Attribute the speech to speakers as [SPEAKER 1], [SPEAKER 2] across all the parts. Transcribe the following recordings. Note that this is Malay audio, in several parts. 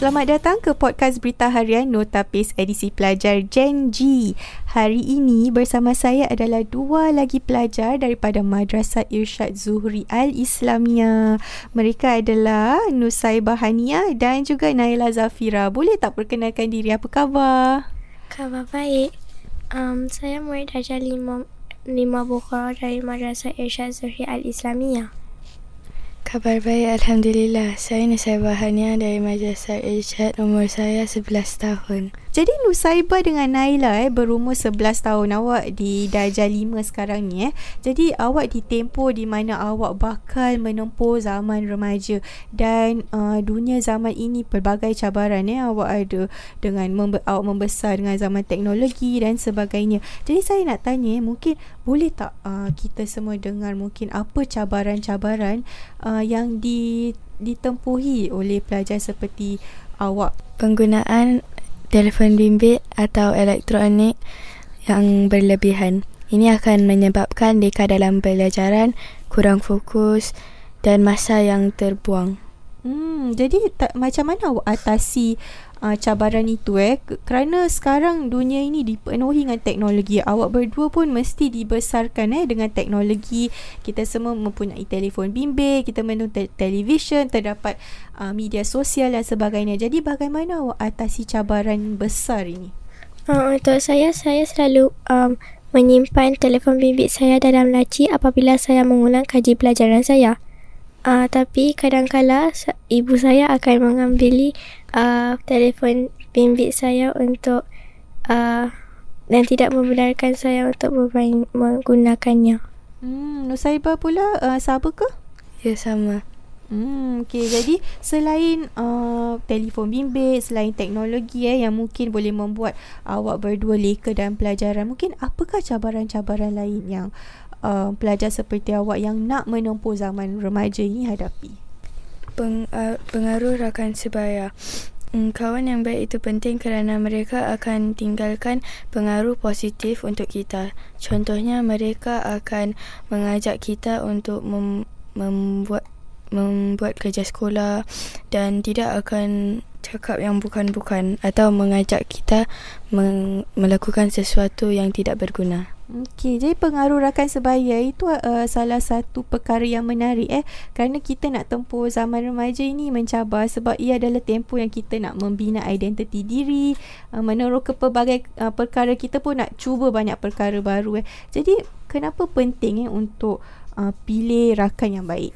[SPEAKER 1] Selamat datang ke podcast Berita Harian Notapis edisi pelajar Gen G. Hari ini bersama saya adalah dua lagi pelajar daripada Madrasah Irsyad Zuhri Al-Islamiyah. Mereka adalah Nusaibah Hania dan juga Naila Zafira. Boleh tak perkenalkan diri? Apa khabar?
[SPEAKER 2] Khabar baik. Um, saya murid darjah lima, lima Bukhara dari Madrasah Irsyad Zuhri Al-Islamiyah.
[SPEAKER 3] Khabar baik Alhamdulillah. Saya Nusaibah Hania dari Madrasah Irsyad Umur saya 11 tahun
[SPEAKER 1] Jadi Nusaibah dengan Naila eh, berumur 11 tahun. Awak di darjah 5 sekarang ni eh. Jadi awak di tempoh di mana awak bakal menempuh zaman remaja. Dan uh, dunia zaman ini pelbagai cabaran eh, awak ada Dengan membe- awak membesar dengan zaman teknologi dan sebagainya. Jadi saya nak tanya eh, mungkin boleh tak uh, kita semua dengar mungkin apa cabaran-cabaran uh, yang di, ditempuhi oleh pelajar seperti awak?
[SPEAKER 3] Penggunaan telefon bimbit atau elektronik yang berlebihan. Ini akan menyebabkan deka dalam pelajaran kurang fokus dan masa yang terbuang.
[SPEAKER 1] Hmm, jadi tak, macam mana awak atasi uh, cabaran itu eh? Kerana sekarang dunia ini dipenuhi dengan teknologi. Awak berdua pun mesti dibesarkan eh dengan teknologi. Kita semua mempunyai telefon bimbit, kita menonton te- televisyen, terdapat uh, media sosial dan sebagainya. Jadi bagaimana awak atasi cabaran besar ini?
[SPEAKER 2] Uh, untuk saya, saya selalu um, menyimpan telefon bimbit saya dalam laci apabila saya mengulang kaji pelajaran saya. Uh, tapi kadang-kala ibu saya akan mengambil uh, telefon bimbit saya untuk uh, dan tidak membenarkan saya untuk bermain menggunakannya.
[SPEAKER 1] Hmm, Nusaibah pula uh, sama ke?
[SPEAKER 3] Ya sama
[SPEAKER 1] Hmm, okay. Jadi selain uh, telefon bimbit, selain teknologi eh, yang mungkin boleh membuat awak berdua leka dalam pelajaran, mungkin apakah cabaran-cabaran lain yang uh, pelajar seperti awak yang nak menempuh zaman remaja ini hadapi?
[SPEAKER 3] Peng, uh, Pengaruh rakan sebaya Hmm, kawan yang baik itu penting kerana mereka akan tinggalkan pengaruh positif untuk kita. Contohnya mereka akan mengajak kita untuk mem- membuat membuat kerja sekolah dan tidak akan cakap yang bukan-bukan atau mengajak kita meng- melakukan sesuatu yang tidak berguna.
[SPEAKER 1] Okey, jadi pengaruh rakan sebaya itu uh, salah satu perkara yang menarik eh kerana kita nak tempuh zaman remaja ini mencabar sebab ia adalah tempoh yang kita nak membina identiti diri, uh, meneroka pelbagai uh, perkara kita pun nak cuba banyak perkara baru eh. Jadi kenapa penting eh untuk uh, pilih rakan yang baik?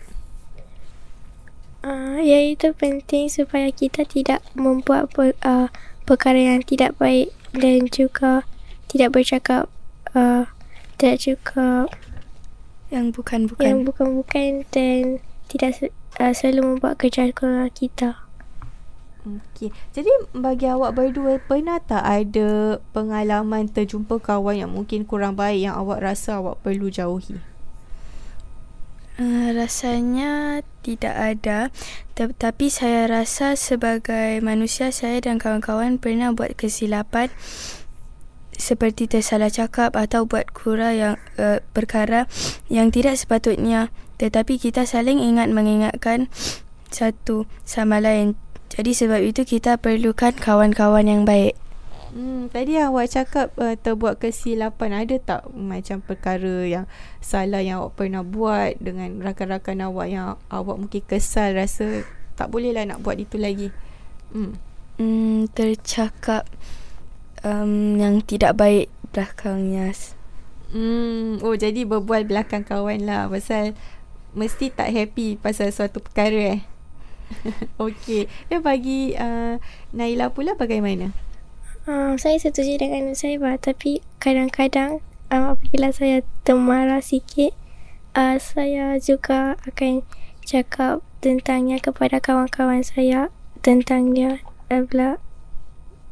[SPEAKER 2] Uh, iaitu penting supaya kita tidak membuat per, uh, perkara yang tidak baik dan juga tidak bercakap uh, tidak juga
[SPEAKER 3] Yang bukan-bukan.
[SPEAKER 2] yang bukan-bukan dan tidak uh, selalu membuat kerja sekolah kita.
[SPEAKER 1] Okey. Jadi bagi awak berdua pernah tak ada pengalaman terjumpa kawan yang mungkin kurang baik yang awak rasa awak perlu jauhi?
[SPEAKER 3] Uh, rasanya tidak ada tetapi saya rasa sebagai manusia saya dan kawan-kawan pernah buat kesilapan seperti tersalah cakap atau buat kura yang uh, perkara yang tidak sepatutnya. Tetapi kita saling ingat mengingatkan satu sama lain. Jadi sebab itu kita perlukan kawan-kawan yang baik.
[SPEAKER 1] Hmm, tadi awak cakap uh, terbuat kesilapan. Ada tak macam perkara yang salah yang awak pernah buat dengan rakan-rakan awak yang awak mungkin kesal rasa tak boleh lah nak buat itu lagi. Hmm.
[SPEAKER 3] hmm, tercakap um, yang tidak baik belakangnya
[SPEAKER 1] Hmm, oh jadi berbual belakang kawan lah pasal mesti tak happy pasal suatu perkara eh. Okey. Dan bagi uh, Naila pula bagaimana?
[SPEAKER 2] Uh, saya setuju dengan saya bah, tapi kadang-kadang uh, apabila saya termarah sikit, uh, saya juga akan cakap tentangnya kepada kawan-kawan saya tentangnya uh, bela-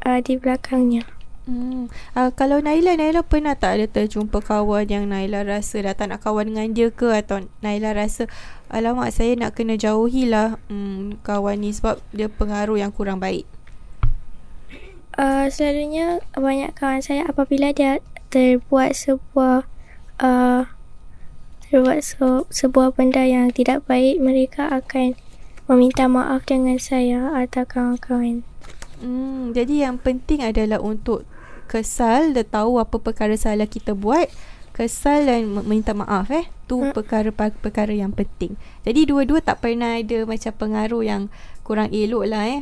[SPEAKER 2] uh, di belakangnya.
[SPEAKER 1] Hmm. Uh, kalau Naila, Naila pernah tak ada terjumpa kawan yang Naila rasa dah tak nak kawan dengan dia ke atau Naila rasa alamak saya nak kena jauhilah hmm, kawan ni sebab dia pengaruh yang kurang baik.
[SPEAKER 2] Uh, selalunya banyak kawan saya apabila dia terbuat sebuah uh, terbuat se- sebuah benda yang tidak baik mereka akan meminta maaf dengan saya atau kawan-kawan.
[SPEAKER 1] Hmm, jadi yang penting adalah untuk kesal dan tahu apa perkara salah kita buat, kesal dan meminta maaf eh. Tu hmm. perkara-perkara yang penting. Jadi dua-dua tak pernah ada macam pengaruh yang kurang elok lah eh.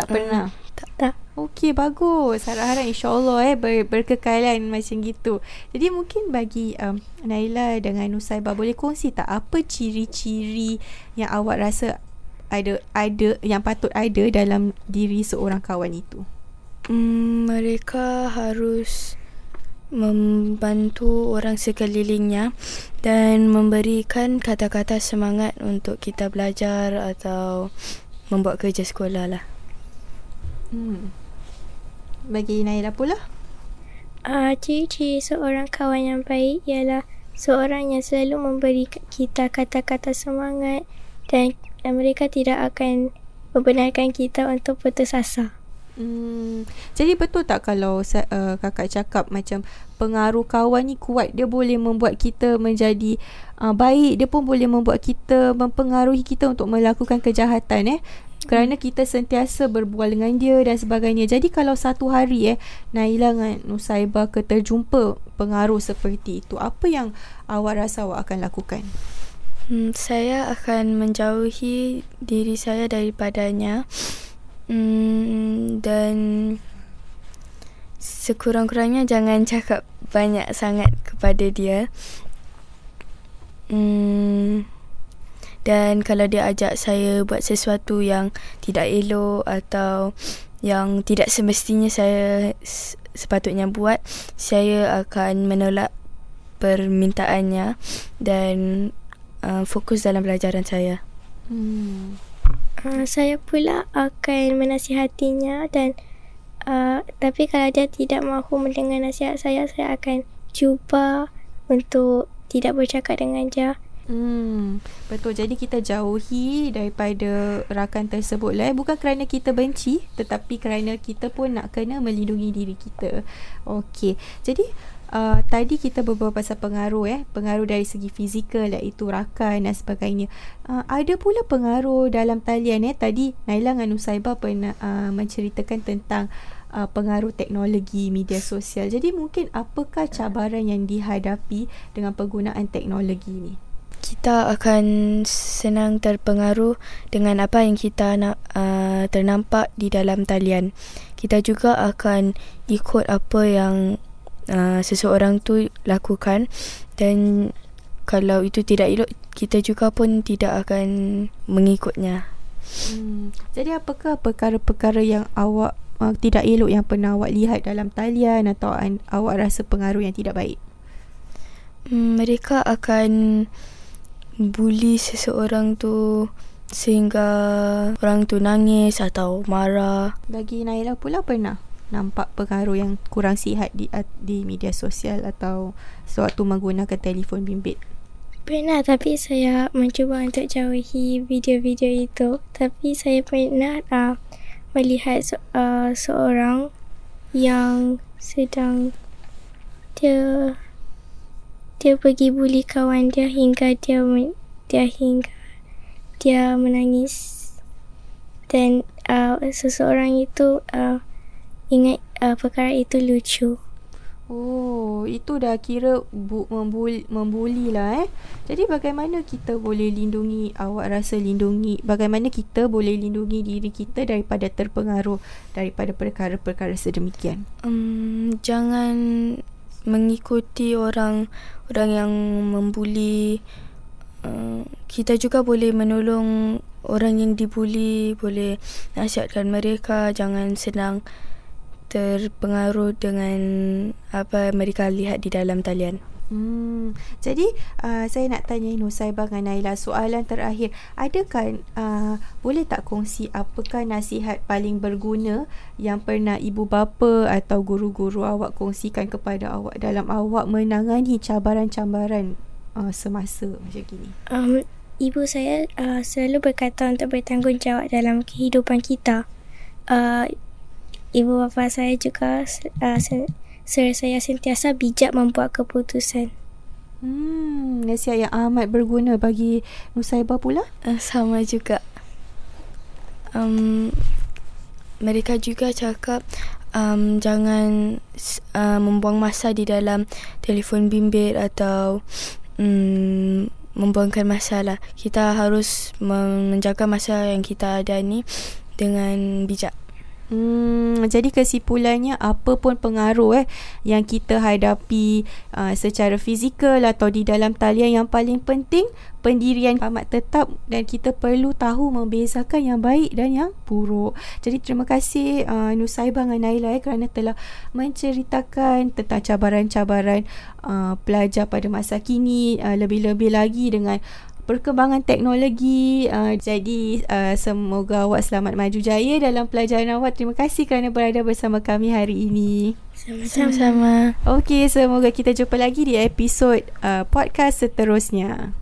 [SPEAKER 1] Tak hmm. pernah.
[SPEAKER 2] Tak. tak.
[SPEAKER 1] Okey bagus. Harap-harap insya-Allah eh ber, berkekalan macam gitu. Jadi mungkin bagi um, Naila dengan Nusaibah boleh kongsi tak apa ciri-ciri yang awak rasa ada ada yang patut ada dalam diri seorang kawan itu?
[SPEAKER 3] Hmm, mereka harus membantu orang sekelilingnya dan memberikan kata-kata semangat untuk kita belajar atau membuat kerja sekolah lah.
[SPEAKER 1] Hmm. Bagi Naila pula?
[SPEAKER 2] Uh, ciri-ciri seorang kawan yang baik ialah seorang yang selalu memberi kita kata-kata semangat dan mereka tidak akan membenarkan kita untuk putus asa.
[SPEAKER 1] Hmm, jadi betul tak kalau uh, kakak cakap macam pengaruh kawan ni kuat dia boleh membuat kita menjadi uh, baik dia pun boleh membuat kita mempengaruhi kita untuk melakukan kejahatan eh kerana kita sentiasa berbual dengan dia dan sebagainya. Jadi kalau satu hari eh Naila dengan Nusaibah keterjumpa pengaruh seperti itu, apa yang awak rasa awak akan lakukan?
[SPEAKER 3] Hmm, saya akan menjauhi diri saya daripadanya. Hmm, dan sekurang-kurangnya jangan cakap banyak sangat kepada dia. Hmm, dan kalau dia ajak saya buat sesuatu yang tidak elok atau yang tidak semestinya saya sepatutnya buat, saya akan menolak permintaannya dan uh, fokus dalam pelajaran saya.
[SPEAKER 2] Hmm. Uh, saya pula akan menasihatinya dan uh, tapi kalau dia tidak mahu mendengar nasihat saya, saya akan cuba untuk tidak bercakap dengan dia.
[SPEAKER 1] Hmm, betul. Jadi kita jauhi daripada rakan tersebut lah. Eh. Bukan kerana kita benci, tetapi kerana kita pun nak kena melindungi diri kita. Okey. Jadi uh, tadi kita berbual pasal pengaruh eh. Pengaruh dari segi fizikal iaitu rakan dan sebagainya. Uh, ada pula pengaruh dalam talian eh. Tadi Naila dengan Nusaibah pernah uh, menceritakan tentang uh, pengaruh teknologi media sosial. Jadi mungkin apakah cabaran yang dihadapi dengan penggunaan teknologi ni?
[SPEAKER 3] Kita akan senang terpengaruh dengan apa yang kita nak uh, ternampak di dalam talian. Kita juga akan ikut apa yang uh, seseorang tu lakukan dan kalau itu tidak elok kita juga pun tidak akan mengikutnya.
[SPEAKER 1] Hmm. Jadi apakah perkara-perkara yang awak uh, tidak elok yang pernah awak lihat dalam talian atau an- awak rasa pengaruh yang tidak baik?
[SPEAKER 3] Hmm, mereka akan bully seseorang tu sehingga orang tu nangis atau marah.
[SPEAKER 1] Bagi Naila pula pernah? Nampak pengaruh yang kurang sihat di di media sosial atau sewaktu menggunakan telefon bimbit?
[SPEAKER 2] Pernah tapi saya mencuba untuk jauhi video-video itu. Tapi saya pernah uh, melihat uh, seorang yang sedang dia dia pergi bully kawan dia hingga dia dia hingga dia menangis dan uh, seseorang itu uh, ingat uh, perkara itu lucu.
[SPEAKER 1] Oh, itu dah kira bu- membuli, membuli lah eh. Jadi bagaimana kita boleh lindungi, awak rasa lindungi, bagaimana kita boleh lindungi diri kita daripada terpengaruh daripada perkara-perkara sedemikian?
[SPEAKER 3] Um, jangan mengikuti orang orang yang membuli. Uh, kita juga boleh menolong orang yang dibuli, boleh nasihatkan mereka, jangan senang terpengaruh dengan apa mereka lihat di dalam talian.
[SPEAKER 1] Hmm, jadi uh, saya nak tanya Nusaibah dengan Naila soalan terakhir. Adakah uh, boleh tak kongsi apakah nasihat paling berguna yang pernah ibu bapa atau guru-guru awak kongsikan kepada awak dalam awak menangani cabaran-cabaran uh, semasa macam gini?
[SPEAKER 2] Um, ibu saya uh, selalu berkata untuk bertanggungjawab dalam kehidupan kita. Uh, ibu bapa saya juga uh, se- saya sentiasa bijak membuat keputusan.
[SPEAKER 1] Hmm, nasihat yang amat berguna bagi Nusaibah pula.
[SPEAKER 3] Uh, sama juga. um, mereka juga cakap um, jangan uh, membuang masa di dalam telefon bimbit atau um, membuangkan masa lah. Kita harus menjaga masa yang kita ada ni dengan bijak.
[SPEAKER 1] Hmm, jadi kesimpulannya apa pun pengaruh eh yang kita hadapi uh, secara fizikal atau di dalam talian yang paling penting pendirian amat tetap dan kita perlu tahu membezakan yang baik dan yang buruk. Jadi terima kasih uh, Nusaibah dan Naila eh, kerana telah menceritakan tentang cabaran-cabaran uh, pelajar pada masa kini uh, lebih-lebih lagi dengan perkembangan teknologi. Uh, jadi uh, semoga awak selamat maju jaya dalam pelajaran awak. Terima kasih kerana berada bersama kami hari ini.
[SPEAKER 3] Sama-sama.
[SPEAKER 1] Okey, semoga kita jumpa lagi di episod uh, podcast seterusnya.